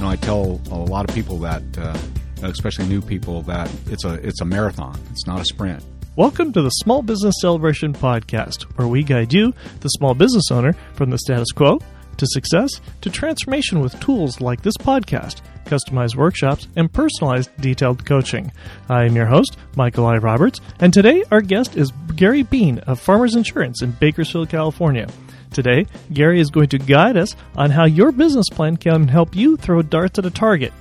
know, I tell a lot of people that, uh, especially new people, that it's a it's a marathon. It's not a sprint. Welcome to the Small Business Celebration Podcast, where we guide you, the small business owner, from the status quo to success to transformation with tools like this podcast, customized workshops, and personalized detailed coaching. I am your host, Michael I. Roberts, and today our guest is Gary Bean of Farmers Insurance in Bakersfield, California. Today, Gary is going to guide us on how your business plan can help you throw darts at a target,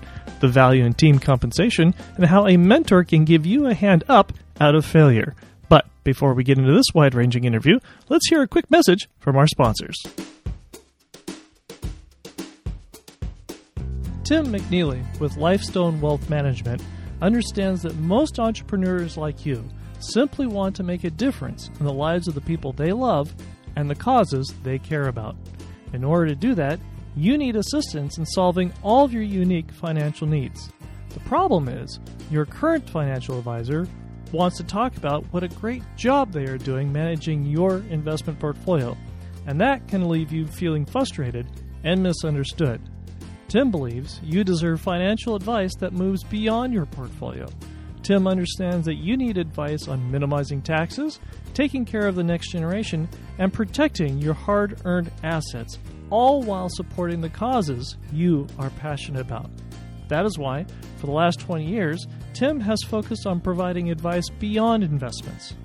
the value in team compensation, and how a mentor can give you a hand up out of failure. But before we get into this wide ranging interview, let's hear a quick message from our sponsors. Tim McNeely with Lifestone Wealth Management understands that most entrepreneurs like you simply want to make a difference in the lives of the people they love and the causes they care about. In order to do that, you need assistance in solving all of your unique financial needs. The problem is, your current financial advisor wants to talk about what a great job they are doing managing your investment portfolio, and that can leave you feeling frustrated and misunderstood. Tim believes you deserve financial advice that moves beyond your portfolio. Tim understands that you need advice on minimizing taxes, taking care of the next generation, and protecting your hard earned assets, all while supporting the causes you are passionate about. That is why, for the last 20 years, Tim has focused on providing advice beyond investments.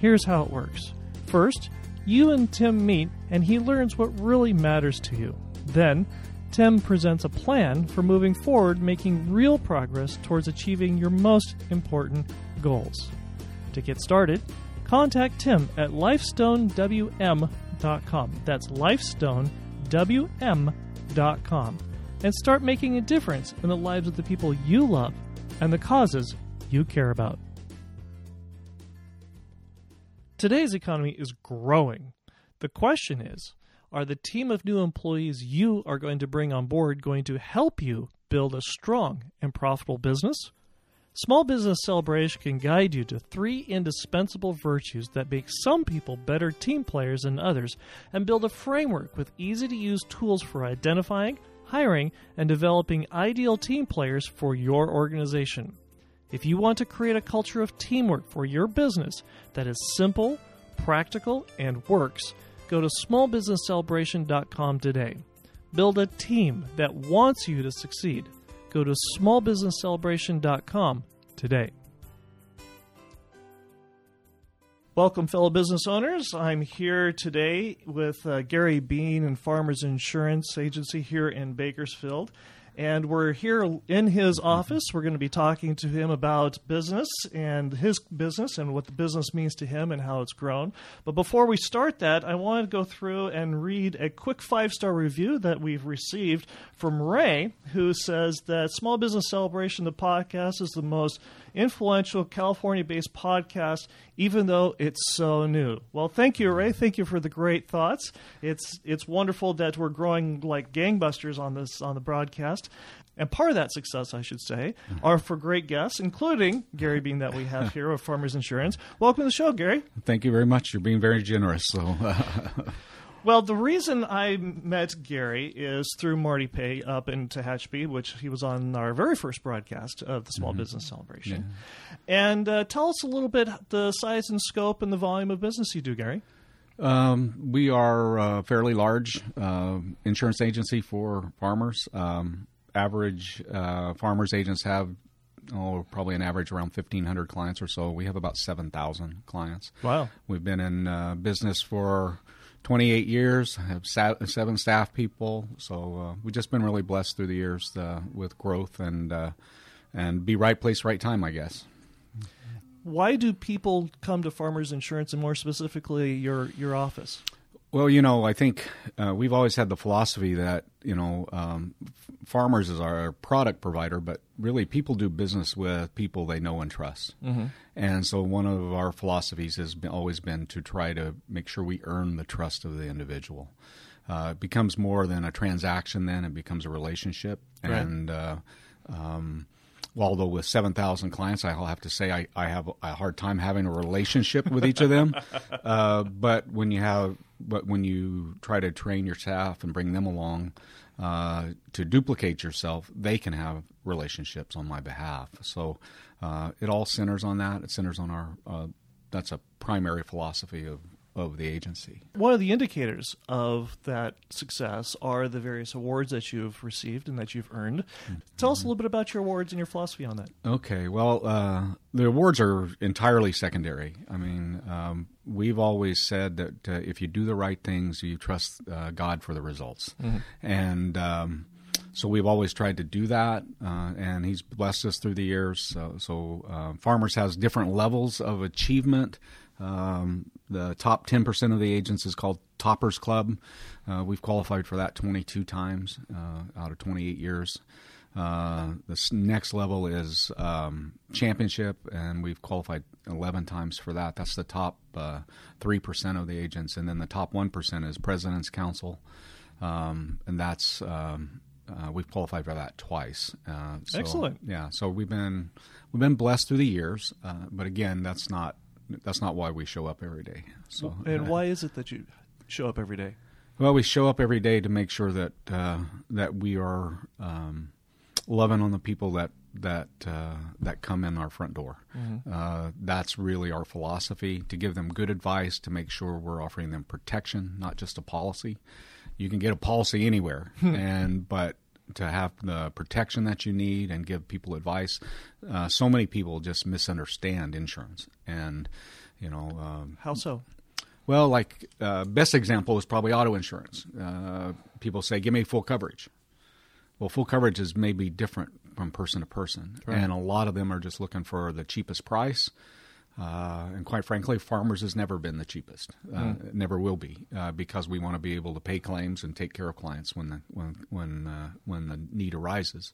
Here's how it works First, you and Tim meet, and he learns what really matters to you. Then, Tim presents a plan for moving forward, making real progress towards achieving your most important goals. To get started, contact Tim at lifestonewm.com. That's lifestonewm.com. And start making a difference in the lives of the people you love and the causes you care about. Today's economy is growing. The question is are the team of new employees you are going to bring on board going to help you build a strong and profitable business? Small Business Celebration can guide you to three indispensable virtues that make some people better team players than others and build a framework with easy to use tools for identifying, hiring, and developing ideal team players for your organization. If you want to create a culture of teamwork for your business that is simple, practical, and works, go to smallbusinesscelebration.com today. Build a team that wants you to succeed. Go to smallbusinesscelebration.com today. Welcome, fellow business owners. I'm here today with uh, Gary Bean and Farmers Insurance Agency here in Bakersfield. And we're here in his office. We're going to be talking to him about business and his business and what the business means to him and how it's grown. But before we start that, I want to go through and read a quick five star review that we've received from Ray, who says that Small Business Celebration, the podcast, is the most influential California based podcast, even though it's so new. Well, thank you, Ray. Thank you for the great thoughts. It's it's wonderful that we're growing like gangbusters on this on the broadcast. And part of that success, I should say, mm-hmm. are for great guests, including Gary Bean that we have here of Farmers Insurance. Welcome to the show, Gary. Thank you very much. You're being very generous. So. Uh, Well, the reason I met Gary is through Marty Pay up in Tehachapi, which he was on our very first broadcast of the Small mm-hmm. Business Celebration. Yeah. And uh, tell us a little bit the size and scope and the volume of business you do, Gary. Um, we are a fairly large uh, insurance agency for farmers. Um, average uh, farmers agents have oh, probably an average around 1,500 clients or so. We have about 7,000 clients. Wow. We've been in uh, business for 28 years. I have seven staff people, so uh, we've just been really blessed through the years uh, with growth and uh, and be right place, right time, I guess. Why do people come to Farmers Insurance, and more specifically, your your office? Well, you know, I think uh, we've always had the philosophy that you know um, farmers is our product provider, but really people do business with people they know and trust. Mm-hmm. And so, one of our philosophies has been, always been to try to make sure we earn the trust of the individual. Uh, it becomes more than a transaction; then it becomes a relationship, right. and uh, um, although with 7,000 clients, I'll have to say I, I have a hard time having a relationship with each of them. uh, but when you have, but when you try to train your staff and bring them along uh, to duplicate yourself, they can have relationships on my behalf. So uh, it all centers on that. It centers on our. Uh, that's a primary philosophy of of the agency. One of the indicators of that success are the various awards that you've received and that you've earned. Mm-hmm. Tell us a little bit about your awards and your philosophy on that. Okay, well, uh, the awards are entirely secondary. I mean, um, we've always said that uh, if you do the right things, you trust uh, God for the results. Mm-hmm. And um, so we've always tried to do that, uh, and He's blessed us through the years. So, so uh, Farmers has different levels of achievement. Um, the top 10% of the agents is called Toppers Club. Uh, we've qualified for that 22 times uh, out of 28 years. Uh, the next level is um, championship, and we've qualified 11 times for that. That's the top uh, 3% of the agents. And then the top 1% is President's Council, um, and that's. Um, uh, we've qualified for that twice. Uh, so, Excellent. Yeah, so we've been we've been blessed through the years, but again, that's not that's not why we show up every day. So, and why is it that you show up every day? Well, we show up every day to make sure that uh, that we are um, loving on the people that that uh, that come in our front door. Mm-hmm. Uh, that's really our philosophy: to give them good advice, to make sure we're offering them protection, not just a policy. You can get a policy anywhere, and but to have the protection that you need and give people advice. Uh, so many people just misunderstand insurance, and you know um, how so. Well, like uh, best example is probably auto insurance. Uh, people say, "Give me full coverage." Well, full coverage is maybe different from person to person, right. and a lot of them are just looking for the cheapest price uh, and quite frankly, farmers has never been the cheapest. Uh, mm. Never will be uh, because we want to be able to pay claims and take care of clients when the when when uh, when the need arises.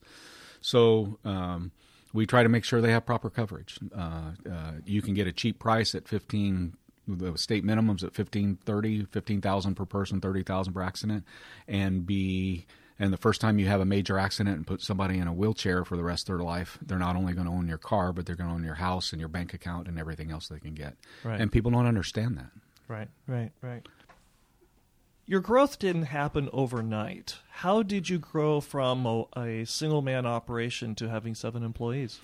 So um, we try to make sure they have proper coverage. Uh, uh, you can get a cheap price at fifteen. The state minimums at 15, 30, 15,000 per person, 30,000 per accident, and be and the first time you have a major accident and put somebody in a wheelchair for the rest of their life, they're not only going to own your car, but they're going to own your house and your bank account and everything else they can get. Right. And people don't understand that. Right, right, right. Your growth didn't happen overnight. How did you grow from a, a single man operation to having seven employees?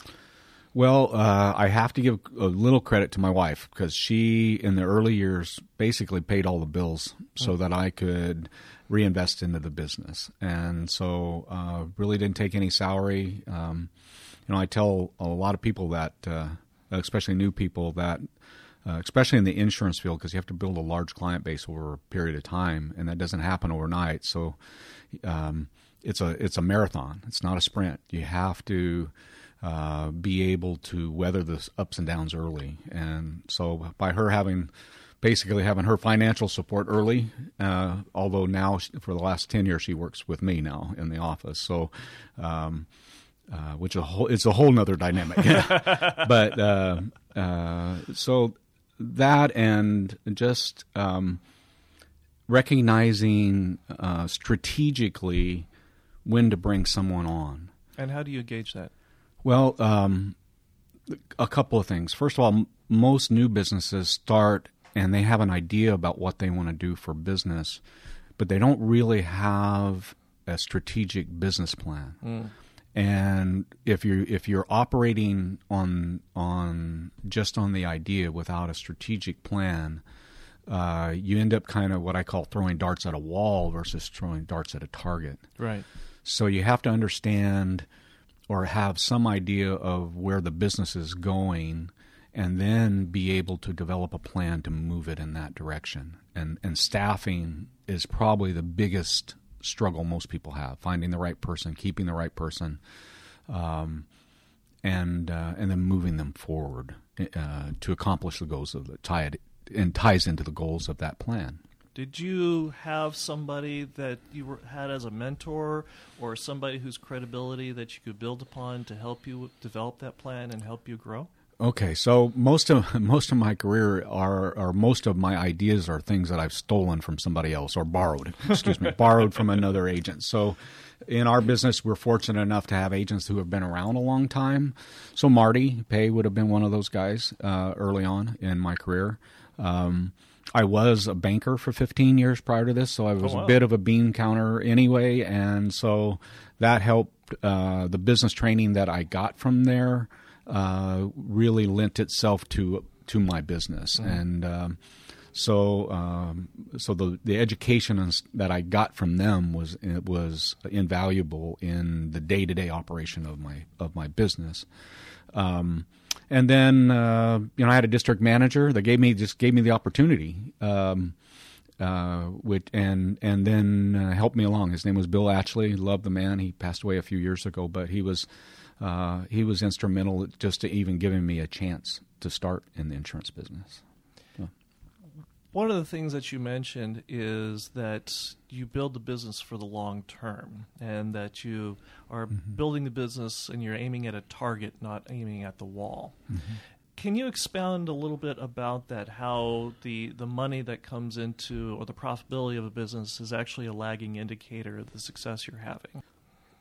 Well, uh, I have to give a little credit to my wife because she, in the early years, basically paid all the bills so mm. that I could reinvest into the business. And so, uh, really didn't take any salary. Um, you know, I tell a lot of people that, uh, especially new people, that uh, especially in the insurance field, because you have to build a large client base over a period of time, and that doesn't happen overnight. So, um, it's a it's a marathon. It's not a sprint. You have to uh, be able to weather the ups and downs early. And so, by her having basically having her financial support early. Uh, although now, for the last ten years, she works with me now in the office. So, um, uh, which a whole, it's a whole nother dynamic. but uh, uh, so that and just um, recognizing uh, strategically when to bring someone on. And how do you gauge that? Well, um, a couple of things. First of all, m- most new businesses start and they have an idea about what they want to do for business, but they don't really have a strategic business plan. Mm. And if you're if you're operating on on just on the idea without a strategic plan, uh, you end up kind of what I call throwing darts at a wall versus throwing darts at a target. Right. So you have to understand or have some idea of where the business is going and then be able to develop a plan to move it in that direction. And and staffing is probably the biggest struggle most people have: finding the right person, keeping the right person, um, and uh, and then moving them forward uh, to accomplish the goals of the tie it, and ties into the goals of that plan. Did you have somebody that you were, had as a mentor, or somebody whose credibility that you could build upon to help you develop that plan and help you grow? Okay, so most of most of my career are, or most of my ideas are things that I've stolen from somebody else or borrowed. Excuse me, borrowed from another agent. So, in our business, we're fortunate enough to have agents who have been around a long time. So Marty Pay would have been one of those guys uh, early on in my career. Um, I was a banker for 15 years prior to this, so I was Oh, wow. a bit of a bean counter anyway, and so that helped. Uh, the business training that I got from there uh, really lent itself to to my business, and um, so um, so the the education that I got from them was it was invaluable in the day to day operation of my of my business. Um, and then uh, you know I had a district manager that gave me just gave me the opportunity, um, uh, which and and then uh, helped me along. His name was Bill Atchley. Loved the man. He passed away a few years ago, but he was uh, he was instrumental just to even giving me a chance to start in the insurance business. One of the things that you mentioned is that you build the business for the long term and that you are building the business and you're aiming at a target, not aiming at the wall. Can you expound a little bit about that? How the, the money that comes into or the profitability of a business is actually a lagging indicator of the success you're having?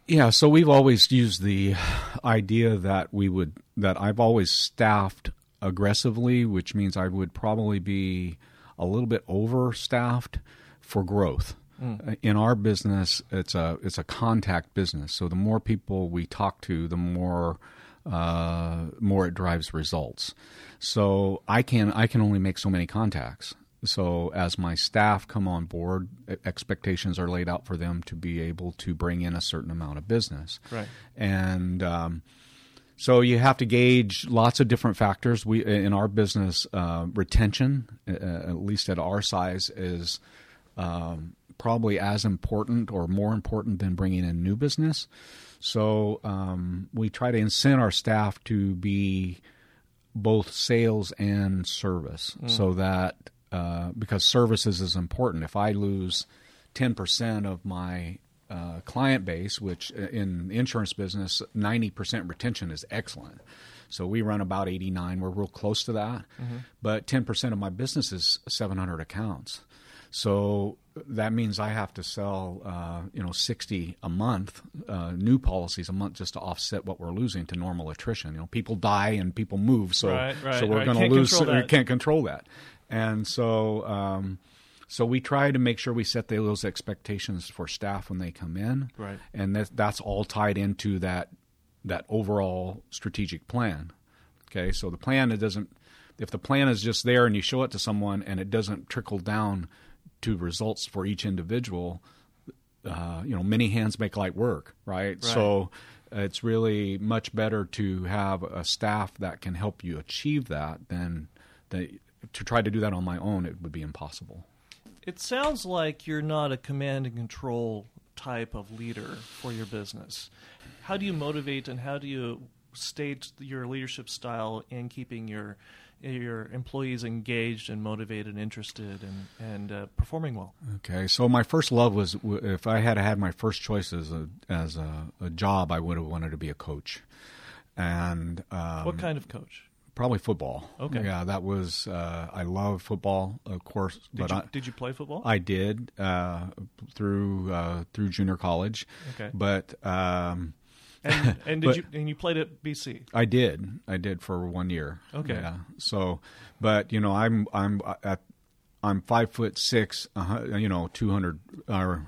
Yeah, so we've always used the idea that we would that I've always staffed aggressively, which means I would probably be a little bit overstaffed for growth. Uh, In our business, it's a it's a contact business, so the more people we talk to, the more uh, more it drives results. So I can I can only make so many contacts. So as my staff come on board, expectations are laid out for them to be able to bring in a certain amount of business. Right. And um, so you have to gauge lots of different factors. We in our business, uh, retention, uh, at least at our size, is um, probably as important or more important than bringing in new business. So um, we try to incent our staff to be both sales and service, so that uh, because services is important. If I lose ten percent of my uh, client base, which uh, in the insurance business, ninety percent retention is excellent. So we run about eighty nine. We're real close to that, but ten percent of my business is seven hundred accounts. So that means I have to sell, uh, you know, sixty a month, uh, new policies a month, just to offset what we're losing to normal attrition. You know, people die and people move, so Right, right, so we're right. going to lose. We can't control that, and so um, so we try to make sure we set those expectations for staff when they come in, Right. and that, that's all tied into that that overall strategic plan. Okay, so the plan it doesn't. If the plan is just there and you show it to someone and it doesn't trickle down to results for each individual, uh, you know, many hands make light work, right? So uh, it's really much better to have a staff that can help you achieve that than than to try to do that on my own. It would be impossible. It sounds like you're not a command and control type of leader for your business. How do you motivate and how do you state your leadership style in keeping your your employees engaged and motivated and interested and and uh, performing well? Okay, so my first love was if I had had my first choice as a as a, a job, I would have wanted to be a coach, and um, what kind of coach? Probably football. Okay. yeah, that was uh, I love football, of course, Did but you I, did you play football? I did uh, through uh, through junior college, Okay. but um, and and did but- you and you played at BC? I did. I did for one year. Okay. Yeah. So, but you know, I'm I'm at I'm five foot six. Uh, you know, two hundred or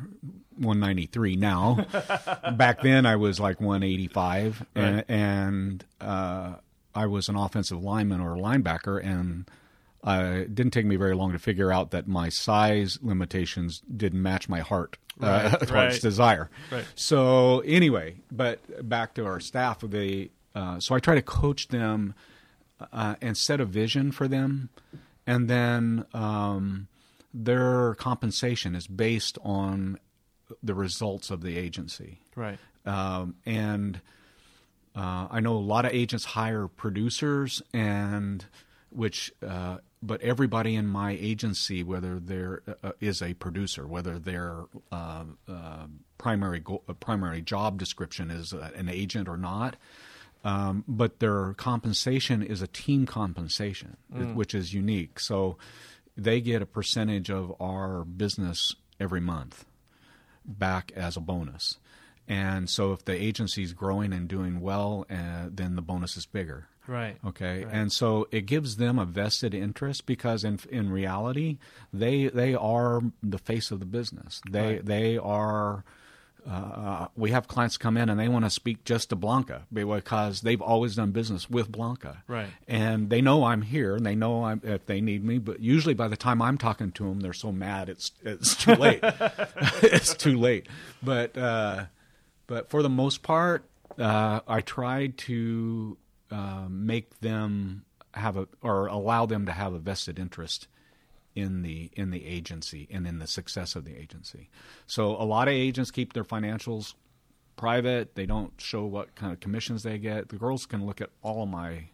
one ninety three now. Back then, I was like one eighty five, and, Right. and uh, I was an offensive lineman or a linebacker, and. Uh, it didn't take me very long to figure out that my size limitations didn't match my heart, Right, uh, heart's desire. Right. So anyway, but back to our staff, they uh, so I try to coach them uh, and set a vision for them, and then um, their compensation is based on the results of the agency. Right. Um, and uh, I know a lot of agents hire producers, and which, uh, but everybody in my agency, whether there uh, is a producer, whether their uh, uh, primary go- uh, primary job description is uh, an agent or not, Um, but their compensation is a team compensation, which is unique. So they get a percentage of our business every month back as a bonus. And so if the agency's growing and doing well, uh, then the bonus is bigger. Right. Okay, Right. and so it gives them a vested interest because in in reality, they they are the face of the business. They Right. they are. Uh, we have clients come in and they want to speak just to Blanca because they've always done business with Blanca, Right. And they know I'm here and they know I'm, if they need me. But usually, by the time I'm talking to them, they're so mad it's it's too late. it's too late. But uh, but for the most part, uh, I tried to uh, make them have a or allow them to have a vested interest in the in the agency and in the success of the agency. So a lot of agents keep their financials private. They don't show what kind of commissions they get. The girls can look at all of my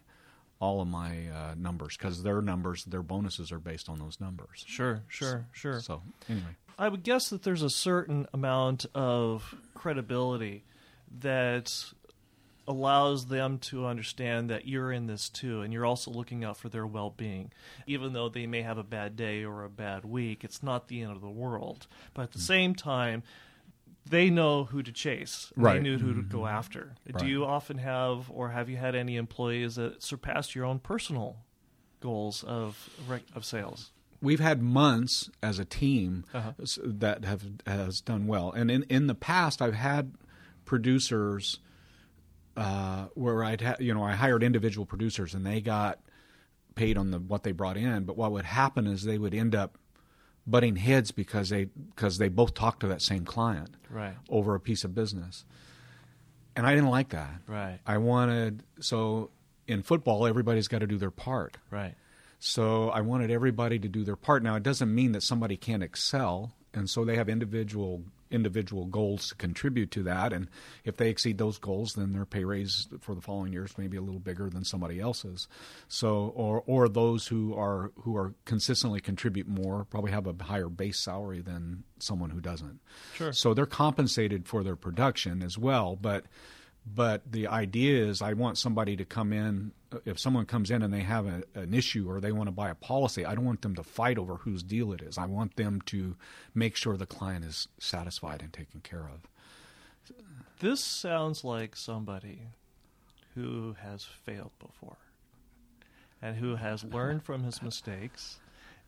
all of my uh, numbers because their numbers, their bonuses are based on those numbers. Sure, sure, sure. So anyway, I would guess that there's a certain amount of credibility that allows them to understand that you're in this too and you're also looking out for their well-being even though they may have a bad day or a bad week it's not the end of the world but at the same time they know who to chase. They knew who to go after. Do you often have or have you had any employees that surpassed your own personal goals of of sales? We've had months as a team Uh-huh. that have has done well, and in in the past I've had producers uh, where I'd ha- you know I hired individual producers and they got paid on the what they brought in, but what would happen is they would end up butting heads because they because they both talked to that same client right over a piece of business, and I didn't like that. right I wanted so in football everybody's got to do their part. right So I wanted everybody to do their part. Now it doesn't mean that somebody can't excel, and so they have individual individual goals to contribute to that. And if they exceed those goals, then their pay raise for the following years may be a little bigger than somebody else's. So or or those who are who are consistently contribute more probably have a higher base salary than someone who doesn't. Sure. So they're compensated for their production as well, but but the idea is I want somebody to come in uh, if someone comes in and they have a, an issue or they want to buy a policy I don't want them to fight over whose deal it is. I want them to make sure the client is satisfied and taken care of. This sounds like somebody who has failed before and who has learned from his mistakes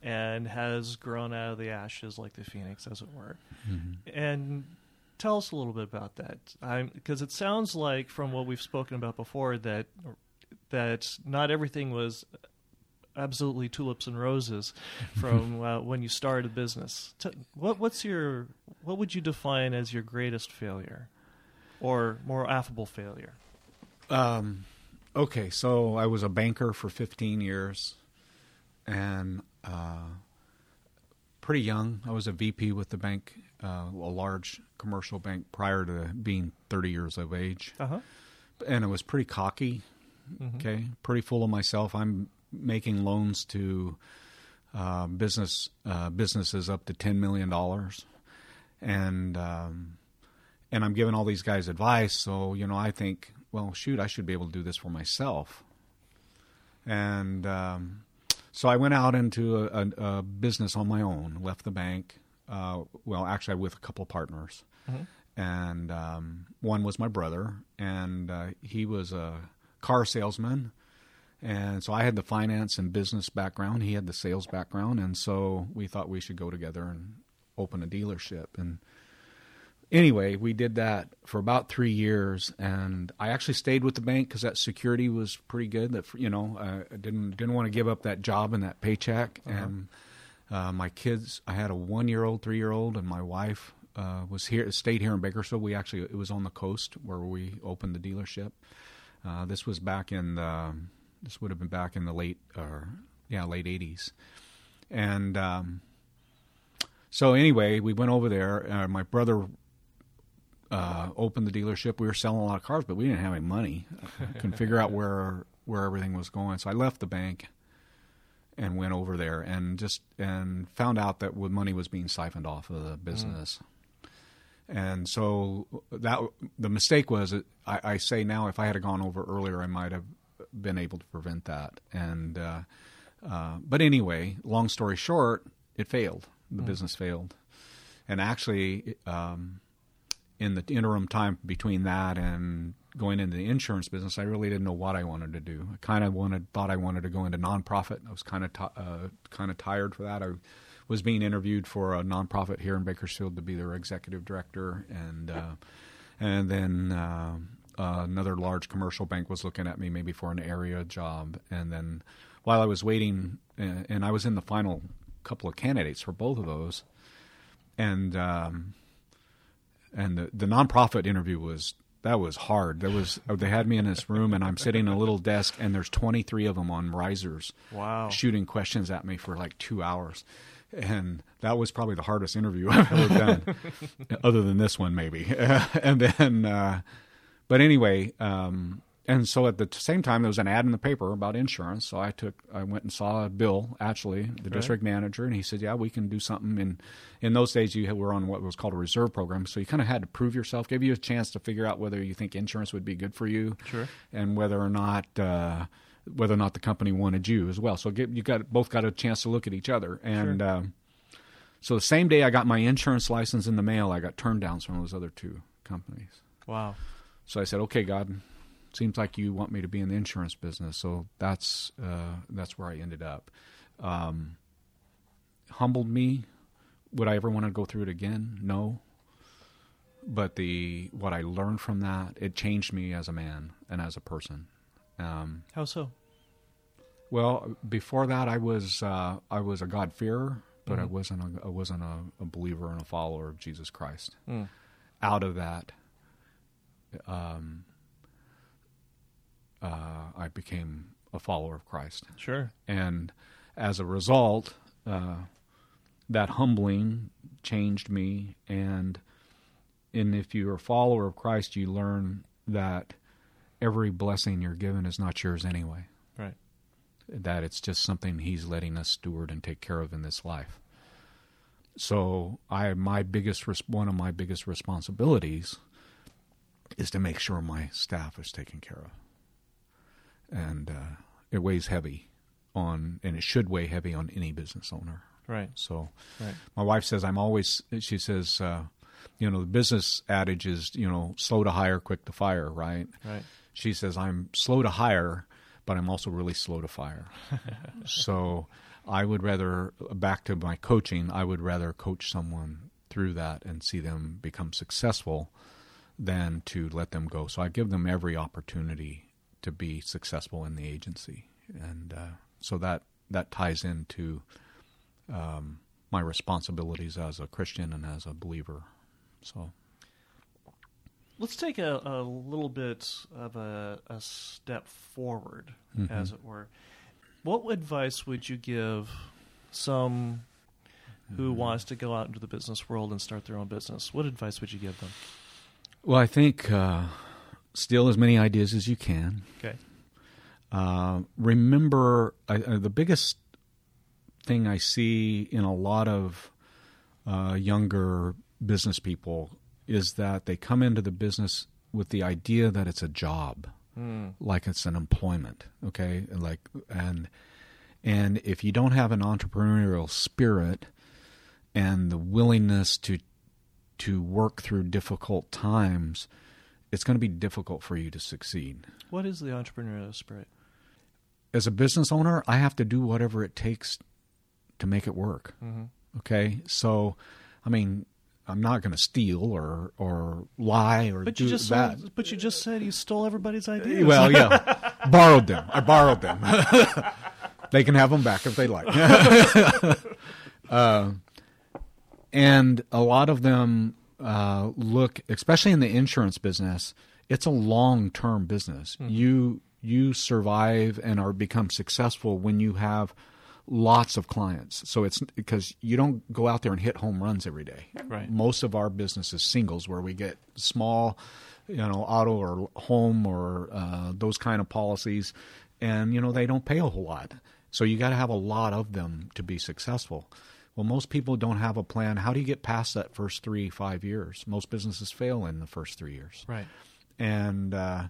and has grown out of the ashes like the phoenix, as it were. Mm-hmm. And tell us a little bit about that, because it sounds like from what we've spoken about before that that not everything was absolutely tulips and roses from uh, when you started a business. T- what what's your what would you define as your greatest failure, or more affable failure? Um, okay, so I was a banker for 15 years, and uh, pretty young. I was a VP with the bank, uh, a large commercial bank, prior to being 30 years of age, Uh huh. and I was pretty cocky. Okay, pretty full of myself. I'm making loans to uh, business uh, businesses up to 10 million dollars, and um, and I'm giving all these guys advice. So you know, I think, well, shoot, I should be able to do this for myself. And um, so I went out into a, a, a business on my own. Left the bank. Uh, well, actually, with a couple of partners, and um, one was my brother, and uh, he was a car salesman. And so I had the finance and business background. He had the sales background, and so we thought we should go together and open a dealership. And anyway, we did that for about three years, and I actually stayed with the bank because that security was pretty good. That you know, I didn't didn't want to give up that job and that paycheck. And uh, my kids, I had a one year old, three year old, and my wife uh, was here, stayed here in Bakersfield. We actually it was on the coast where we opened the dealership. Uh, this was back in the, this would have been back in the late or yeah late eighties, and um, so anyway, we went over there. Uh, my brother uh, opened the dealership. We were selling a lot of cars, but we didn't have any money. I couldn't figure out where where everything was going. So I left the bank and went over there and just and found out that money was being siphoned off of the business. and so that the mistake was I, I say now if I had gone over earlier, I might have been able to prevent that. And uh, uh, but anyway, long story short, it failed. The mm. business failed, and actually, um, in the interim time between that and going into the insurance business, I really didn't know what I wanted to do. I kind of wanted, thought I wanted to go into nonprofit. I was kind of, t- uh, kind of tired for that. I was being interviewed for a nonprofit here in Bakersfield to be their executive director, and uh, and then uh, another large commercial bank was looking at me maybe for an area job, and then while I was waiting, and I was in the final couple of candidates for both of those, and um, and the the nonprofit interview was that was hard. There was they had me in this room, and I'm sitting in a little desk, and there's 23 of them on risers, wow, shooting questions at me for like two hours and that was probably the hardest interview I've ever done, other than this one maybe. and then, uh, but anyway, um, and so at the same time there was an ad in the paper about insurance. So I took, I went and saw Bill, actually, the right. district manager, and he said, "Yeah, we can do something." And in those days, you were on what was called a reserve program, so you kind of had to prove yourself, give you a chance to figure out whether you think insurance would be good for you, sure, and whether or not. Uh, whether or not the company wanted you as well. So get, you got both got a chance to look at each other. And sure. um, so the same day I got my insurance license in the mail, I got turned down from those other two companies. Wow. So I said, "Okay, God, seems like you want me to be in the insurance business." So that's uh, that's where I ended up. Um, humbled me. Would I ever want to go through it again? No. But the what I learned from that, it changed me as a man and as a person. Um, How so? Well, before that, I was uh, I was a God fearer, but mm-hmm. I wasn't a, I wasn't a, a, believer and a follower of Jesus Christ. Mm. Out of that, um, uh, I became a follower of Christ. Sure. And as a result, uh, that humbling changed me. And and if you're a follower of Christ, you learn that every blessing you're given is not yours anyway. Right. That it's just something He's letting us steward and take care of in this life. So I, my biggest, one of my biggest responsibilities is to make sure my staff is taken care of, and uh, it weighs heavy on, and it should weigh heavy on any business owner. Right. So, right. my wife says I'm always. She says, uh, you know, the business adage is, you know, slow to hire, quick to fire. Right. Right she says I'm slow to hire, but I'm also really slow to fire. so I would rather back to my coaching. I would rather coach someone through that and see them become successful than to let them go. So I give them every opportunity to be successful in the agency, and uh, so that that ties into um, my responsibilities as a Christian and as a believer. So. Let's take a, a little bit of a, a step forward, mm-hmm. as it were. What advice would you give some who mm-hmm. wants to go out into the business world and start their own business? What advice would you give them? Well, I think uh, steal as many ideas as you can. Okay. Uh, remember, uh, the biggest thing I see in a lot of uh, younger business people is that they come into the business with the idea that it's a job, mm. like it's an employment. Okay, and like and and if you don't have an entrepreneurial spirit and the willingness to to work through difficult times, it's going to be difficult for you to succeed. What is the entrepreneurial spirit? As a business owner, I have to do whatever it takes to make it work. Mm-hmm. Okay, so I mean, I'm not going to steal or or lie or but do you just that. Sold, but you just said you stole everybody's ideas. Well, yeah, borrowed them. I borrowed them. they can have them back if they like. uh, and a lot of them uh, look, especially in the insurance business, it's a long term business. Mm-hmm. You you survive and are become successful when you have lots of clients. So it's because you don't go out there and hit home runs every day. Right. Most of our business is singles where we get small, you know, auto or home or uh, those kind of policies, and you know they don't pay a whole lot. So you got to have a lot of them to be successful. Well, most people don't have a plan. How do you get past that first three, five years? Most businesses fail in the first three years. Right. And uh,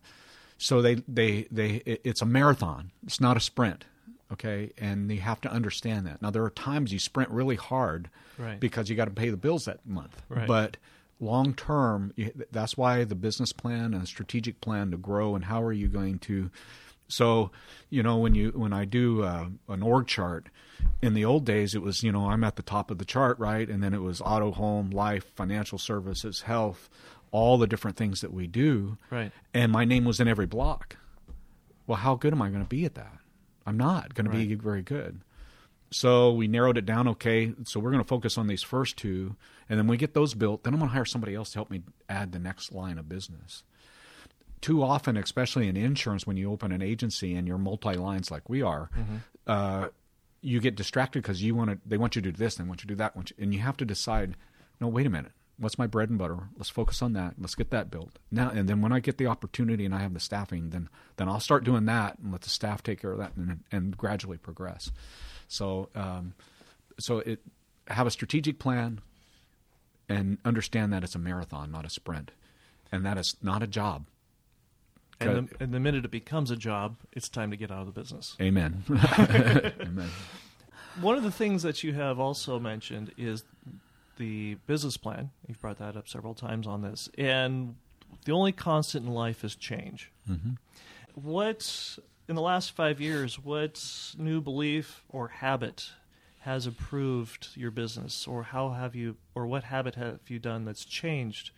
so they, they, they, it's a marathon. It's not a sprint. Okay. And you have to understand that. Now, there are times you sprint really hard Right. because you got to pay the bills that month. Right. But long term, that's why the business plan and strategic plan to grow and how are you going to. So, you know, when you when I do uh, an org chart, in the old days it was you know I'm at the top of the chart, right, and then it was auto, home, life, financial services, health, all the different things that we do, Right. and my name was in every block. Well, how good am I going to be at that? I'm not going to be very good. So we narrowed it down. Okay, so we're going to focus on these first two, and then we get those built. Then I'm going to hire somebody else to help me add the next line of business. Too often, especially in insurance, when you open an agency and you're multi lines like we are, uh, you get distracted because you want to. They want you to do this, they want you to do that, want you- and you have to decide. No, wait a minute. What's my bread and butter? Let's focus on that. Let's get that built now. And then when I get the opportunity and I have the staffing, then then I'll start doing that and let the staff take care of that and, and gradually progress. So, um, so it have a strategic plan and understand that it's a marathon, not a sprint, and that is not a job. And the, and the minute it becomes a job, it's time to get out of the business. Amen. Amen. One of the things that you have also mentioned is the business plan. You've brought that up several times on this. And the only constant in life is change. Mm-hmm. What, in the last five years, what new belief or habit has improved your business? Or how have you, or what habit have you done that's changed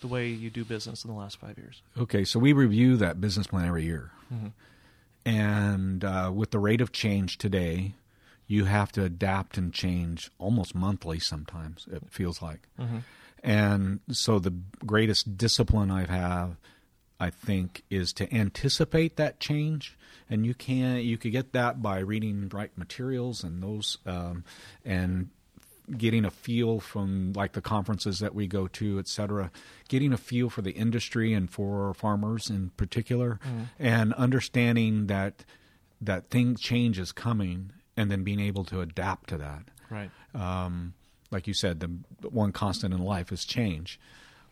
the way you do business in the last five years? Okay, so we review that business plan every year. Mhm. And uh, with the rate of change today, you have to adapt and change almost monthly sometimes, it feels like. Mhm. And so the greatest discipline I have, I think, is to anticipate that change. And you can you could get that by reading right materials and those um, and getting a feel from like the conferences that we go to, et cetera, getting a feel for the industry and for farmers in particular, and understanding that that thing change is coming, and then being able to adapt to that. Right. Um, like you said, the one constant in life is change.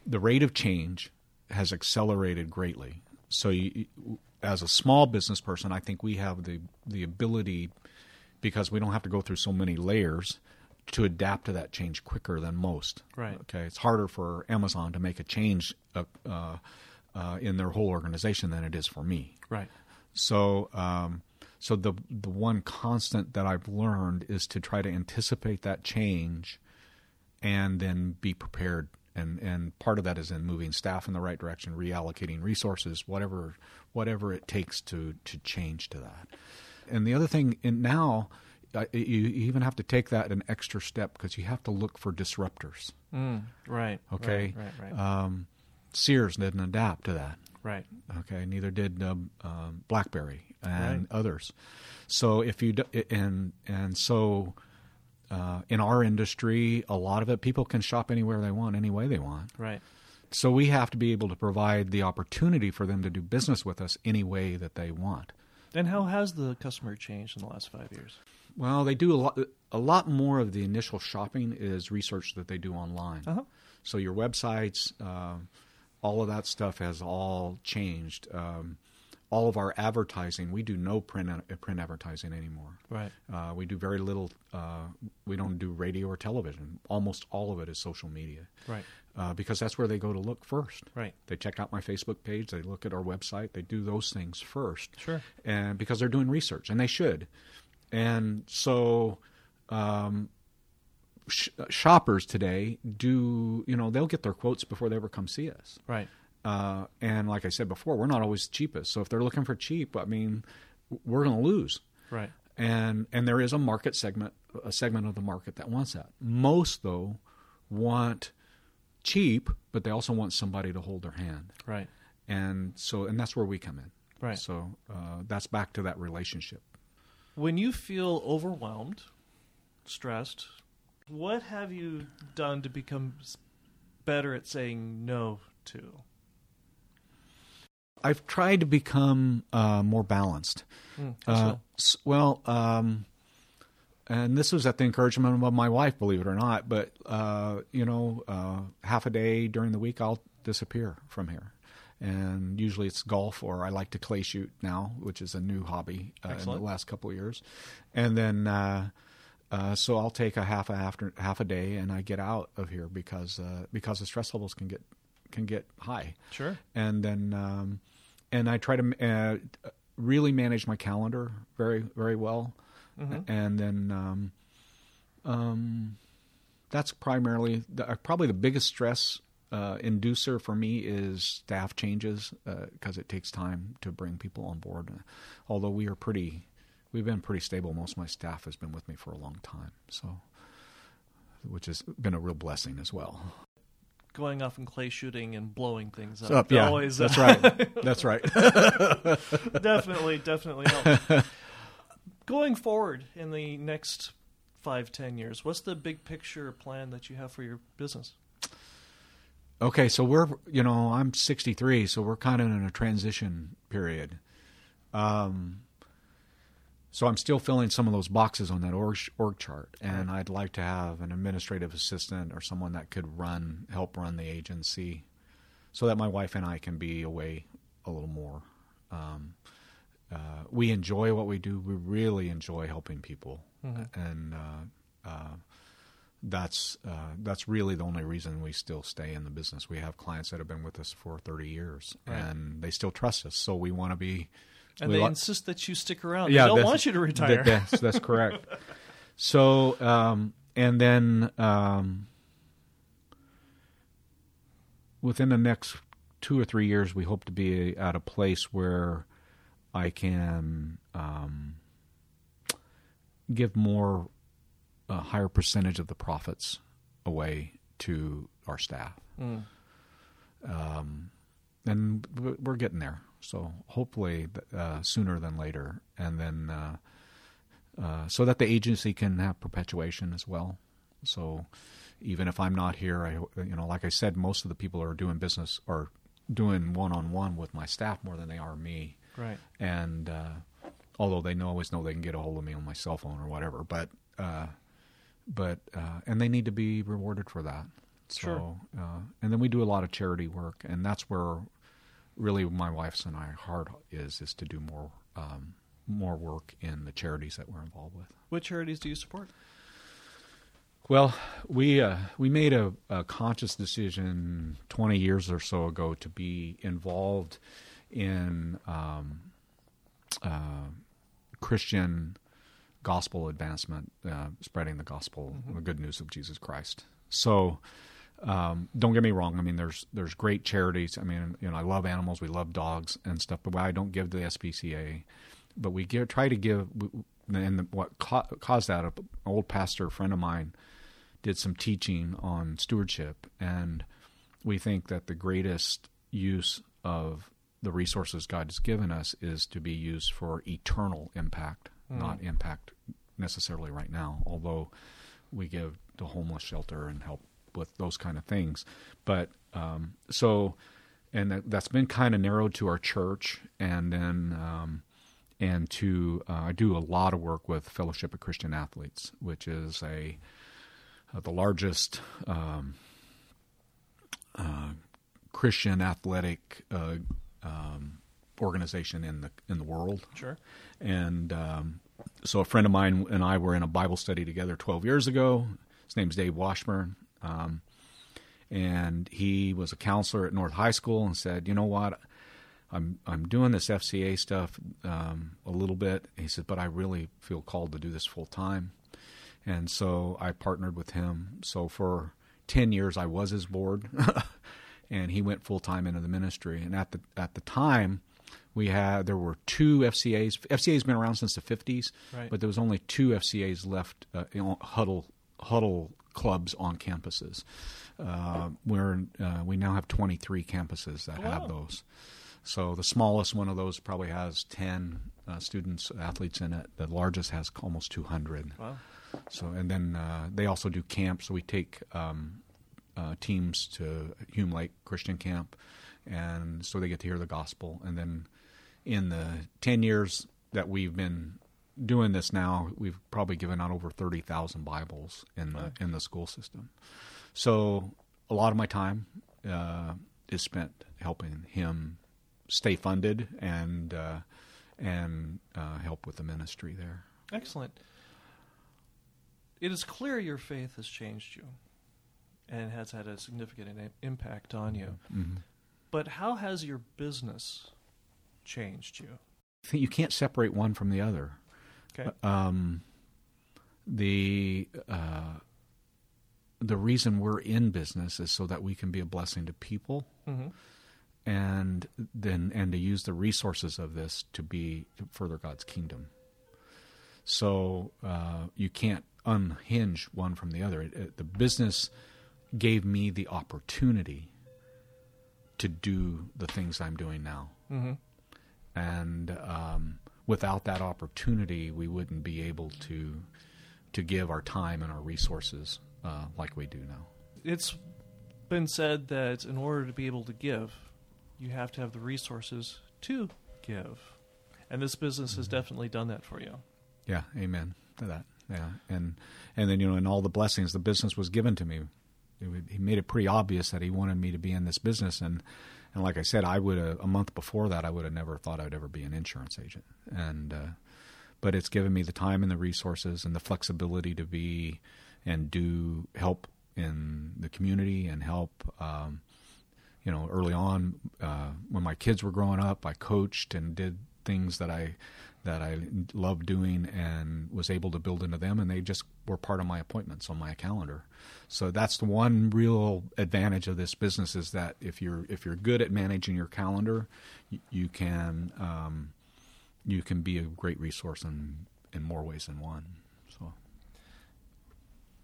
The rate of change has accelerated greatly. So, you, as a small business person, I think we have the the ability because we don't have to go through so many layers to adapt to that change quicker than most. Right. Okay. It's harder for Amazon to make a change uh, uh, uh, in their whole organization than it is for me. Right. So, um, so the the one constant that I've learned is to try to anticipate that change, and then be prepared. And and part of that is in moving staff in the right direction, reallocating resources, whatever whatever it takes to to change to that. And the other thing, and now you even have to take that an extra step because you have to look for disruptors. Mm, right. Okay, Right. Right. Right. Um, Sears didn't adapt to that. right. Okay, neither did um, um, BlackBerry and Right. others. So if you do, and and so uh, in our industry, a lot of it people can shop anywhere they want, any way they want. Right. So we have to be able to provide the opportunity for them to do business with us any way that they want. And how has the customer changed in the last five years? Well, they do a lot. A lot more of the initial shopping is research that they do online. Uh-huh. So your websites, um, all of that stuff has all changed. Um, all of our advertising, we do no print uh, print advertising anymore. Right. Uh, we do very little. Uh, we don't do radio or television. Almost all of it is social media, Right. uh, because that's where they go to look first. Right. They check out my Facebook page. They look at our website. They do those things first Sure. and because they're doing research and they should and so um, sh- shoppers today do you know they'll get their quotes before they ever come see us Right. uh, and like i said before we're not always the cheapest so if they're looking for cheap i mean we're going to lose Right. and and there is a market segment a segment of the market that wants that most though want cheap but they also want somebody to hold their hand Right. and so and that's where we come in Right. so uh, that's back to that relationship When you feel overwhelmed, stressed, what have you done to become better at saying no to? I've tried to become uh, more balanced. Mm, Uh, so? well, um, and this was at the encouragement of my wife, believe it or not. But uh, you know, uh, half a day during the week, I'll disappear from here, and usually it's golf or I like to clay shoot now, which is a new hobby uh, in the last couple of years, and then. Uh, uh, so I'll take a half a after half a day, and I get out of here because uh, because the stress levels can get can get high. Sure. And then um, and I try to uh, really manage my calendar very very well, mm-hmm. and then um, um, that's primarily the, uh, probably the biggest stress uh, inducer for me is staff changes uh, because it takes time to bring people on board. Uh, although we are pretty we've been pretty stable. Most of my staff has been with me for a long time, so which has been a real blessing as well. Going off and clay shooting and blowing things up. up yeah, always, that's uh, right. That's right. definitely, definitely helps. Going forward in the next five, ten years, what's the big picture plan that you have for your business? Okay, so we're you know I'm 63, so we're kind of in a transition period. Um, so I'm still filling some of those boxes on that org, org chart, and I'd like to have an administrative assistant or someone that could run, help run the agency, so that my wife and I can be away a little more. Um, uh, we enjoy what we do. We really enjoy helping people, mm-hmm. and uh, uh, that's uh, that's really the only reason we still stay in the business. We have clients that have been with us for 30 years, right. and they still trust us. So we want to be and they insist that you stick around. Yeah, they don't want you to retire. That, that's, that's correct. so, um, and then um, within the next two or three years, we hope to be at a place where I can um, give more, a higher percentage of the profits away to our staff. Mm. Um, and we're getting there. So hopefully uh, sooner than later, and then uh, uh, so that the agency can have perpetuation as well. So even if I'm not here, I you know, like I said, most of the people are doing business or doing one on one with my staff more than they are me. Right. And uh, although they know, always know they can get a hold of me on my cell phone or whatever, but uh, but uh, and they need to be rewarded for that. So, sure. and then we do a lot of charity work, and that's where really my wife's and I heart is is to do more um, more work in the charities that we're involved with. What charities do you support? Well, we uh, we made a, a, conscious decision 20 years or so ago to be involved in um, uh, Christian gospel advancement, uh, spreading the gospel, mm-hmm. the good news of Jesus Christ. So um, don't get me wrong. I mean, there's there's great charities. I mean, you know, I love animals. We love dogs and stuff. But I don't give to the SPCA. But we give, try to give. And what caused that? An old pastor a friend of mine did some teaching on stewardship, and we think that the greatest use of the resources God has given us is to be used for eternal impact, mm. not impact necessarily right now. Although we give to homeless shelter and help with those kind of things. But um, so, and that, has been kind of narrowed to our church, and then um, and to uh, I do a lot of work with Fellowship of Christian Athletes, which is a uh, the largest um, uh, Christian athletic uh, um, organization in the in the world. Sure. And um, so a friend of mine and I were in a Bible study together 12 years ago. His name's Dave Washburn, um, and he was a counselor at North High School and said, "You know what? I'm I'm doing this FCA stuff um, a little bit." He said, "But I really feel called to do this full time." And so I partnered with him. So for ten years, I was his board, and he went full time into the ministry. And at the at the time, we had there were two FCAs. FCA's been around since the 50s, right. but there was only two FCAs left. Uh, huddle huddle clubs on campuses. Uh, we're uh, we now have 23 campuses that wow. have those. So the smallest one of those probably has 10 uh, students, athletes in it. The largest has almost 200. Wow. So and then uh, they also do camps. So we take um, uh, teams to Hume Lake Christian Camp, and so they get to hear the gospel. And then in the 10 years that we've been doing this now, we've probably given out over thirty thousand Bibles in the in the school system. So a lot of my time uh, is spent helping him stay funded and uh, and uh, help with the ministry there. Excellent. It is clear your faith has changed you and has had a significant in- impact on you. Mm-hmm. But how has your business changed you? You can't separate one from the other. Okay. Um, the uh, the reason we're in business is so that we can be a blessing to people, Mm-hmm. and then and to use the resources of this to be to further God's kingdom. So uh, you can't unhinge one from the other. It, it- the business gave me the opportunity to do the things I'm doing now Mm-hmm. And um, without that opportunity, we wouldn't be able to to give our time and our resources uh, like we do now. It's been said that in order to be able to give, you have to have the resources to give. And this business has definitely done that for you. Yeah, amen to that. Yeah, and and then you know, in all the blessings, the business was given to me. It he made it pretty obvious that he wanted me to be in this business, and and like I said, I would a month before that, I would have never thought I'd ever be an insurance agent, and uh, but it's given me the time and the resources and the flexibility to be and do help in the community and help. Um, you know, early on uh, when my kids were growing up, I coached and did things that I that I loved doing and was able to build into them, and they just were part of my appointments on my calendar. So that's the one real advantage of this business is that if you're if you're good at managing your calendar, you, you can um, you can be a great resource in in more ways than one. So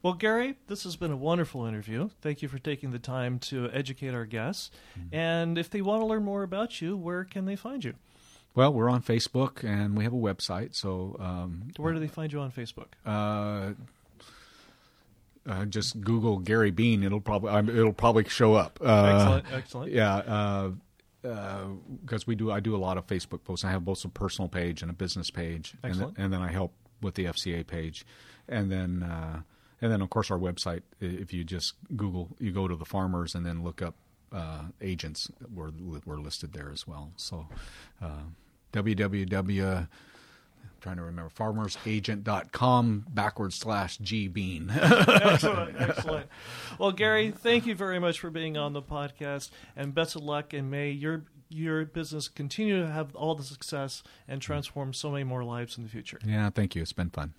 Well, Gary, this has been a wonderful interview. Thank you for taking the time to educate our guests. And if they want to learn more about you, where can they find you? Well, we're on Facebook and we have a website. So um, Where do they find you on Facebook? uh, uh, just Google Gary Bean. It'll probably um, it'll probably show up. Uh, excellent, excellent. Yeah, because we do I do a lot of Facebook posts. I have both a personal page and a business page, and, Excellent. then, and then I help with the FCA page, and then uh, and then of course our website. If you just Google, you go to the farmers and then look up uh, agents. We're we're listed there as well. So www. Trying to remember farmersagent.com backwards slash G Bean. excellent, excellent. Well, Gary, thank you very much for being on the podcast, and best of luck. And may your your business continue to have all the success and transform so many more lives in the future. yeah, thank you. It's been fun.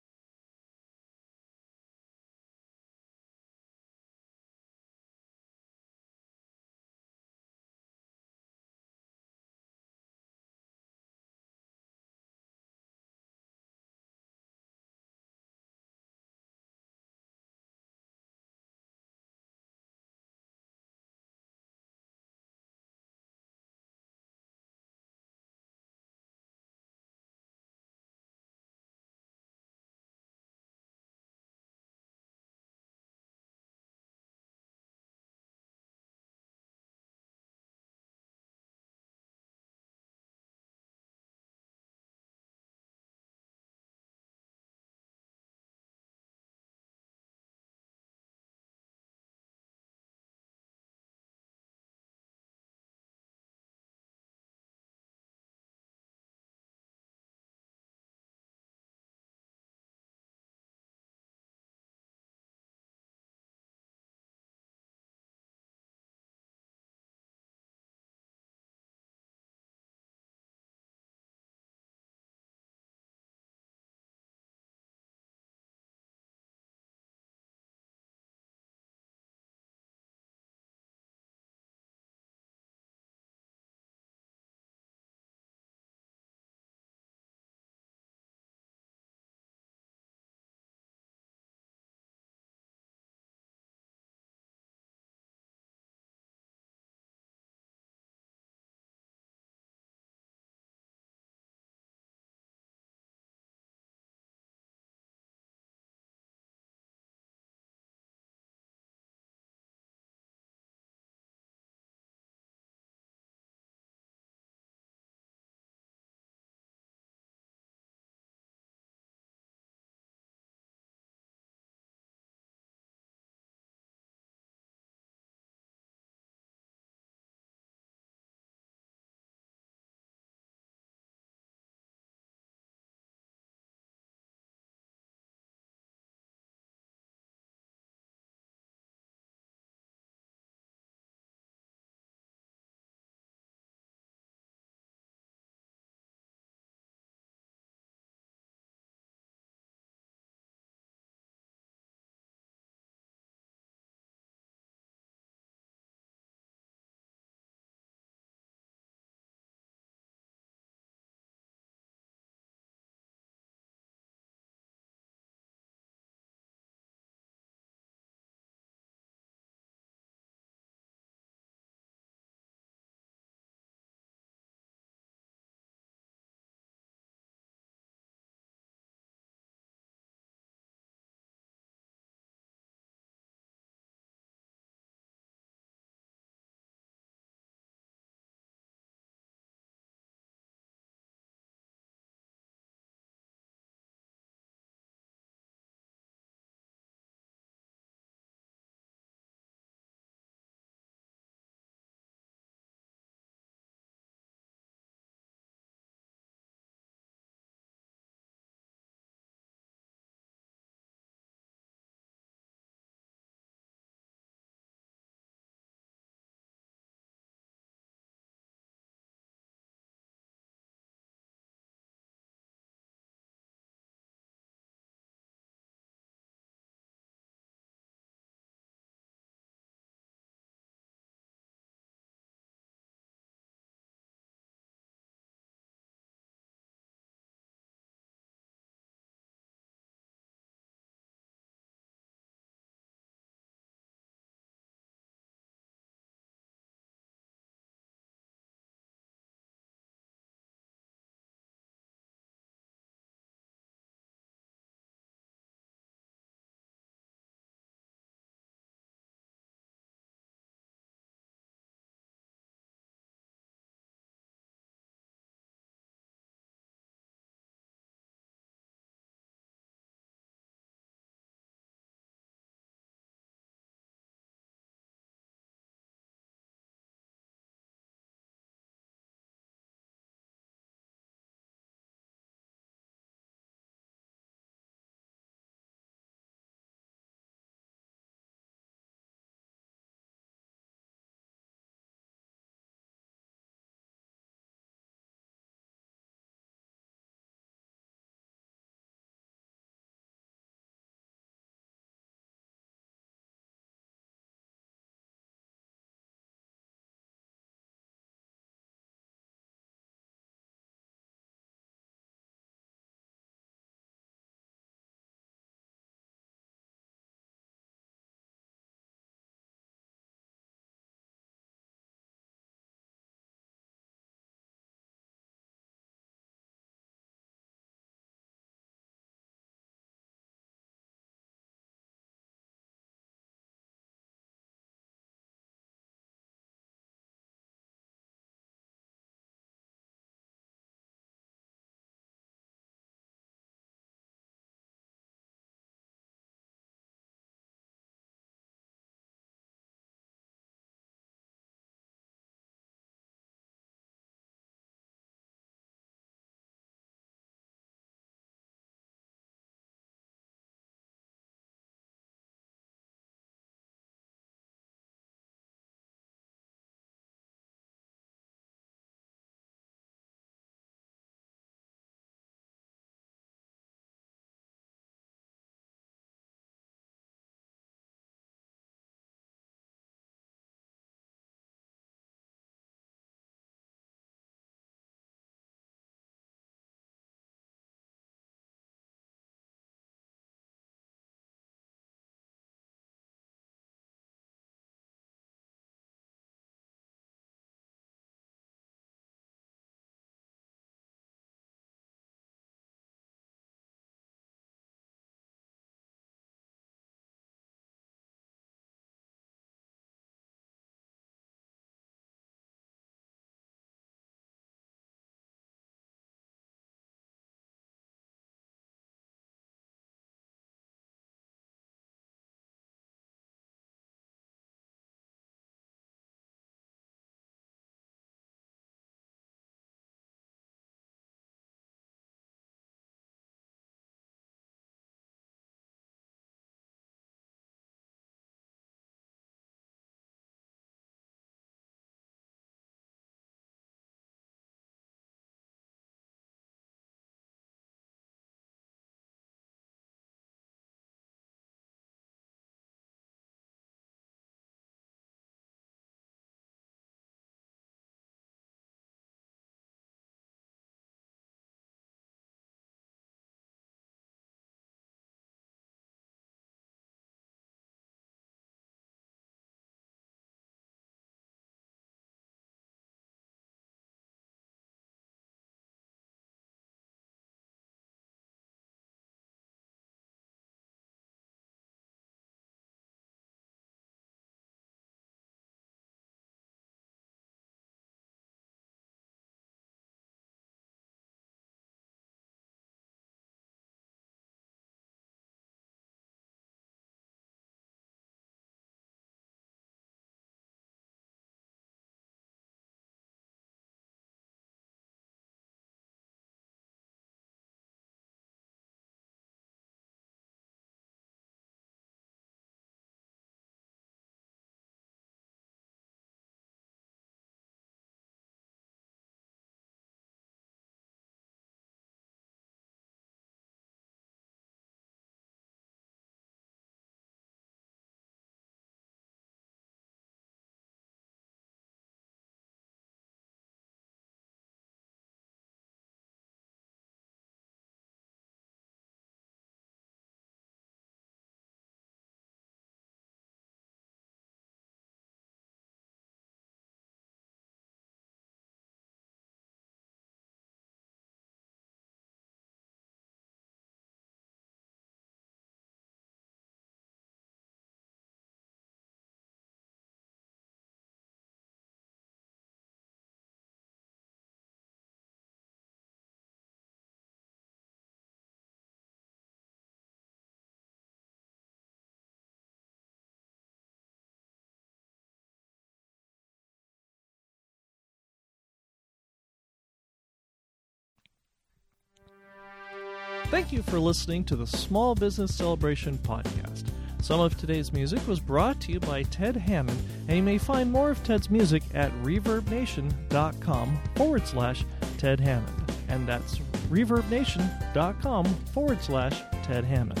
Thank you for listening to the Small Business Celebration podcast. Some of today's music was brought to you by Ted Hammond, and you may find more of Ted's music at reverbnation.com forward slash Ted Hammond. And that's reverbnation.com forward slash Ted Hammond.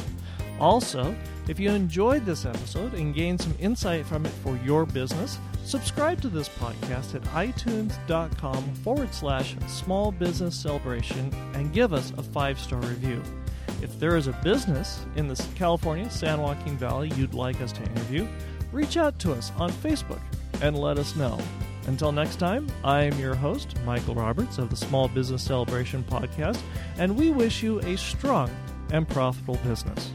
Also, if you enjoyed this episode and gained some insight from it for your business, subscribe to this podcast at itunes.com forward slash small business celebration and give us a five star review. If there is a business in the California San Joaquin Valley you'd like us to interview, reach out to us on Facebook and let us know. Until next time, I am your host, Michael Roberts of the Small Business Celebration Podcast, and we wish you a strong and profitable business.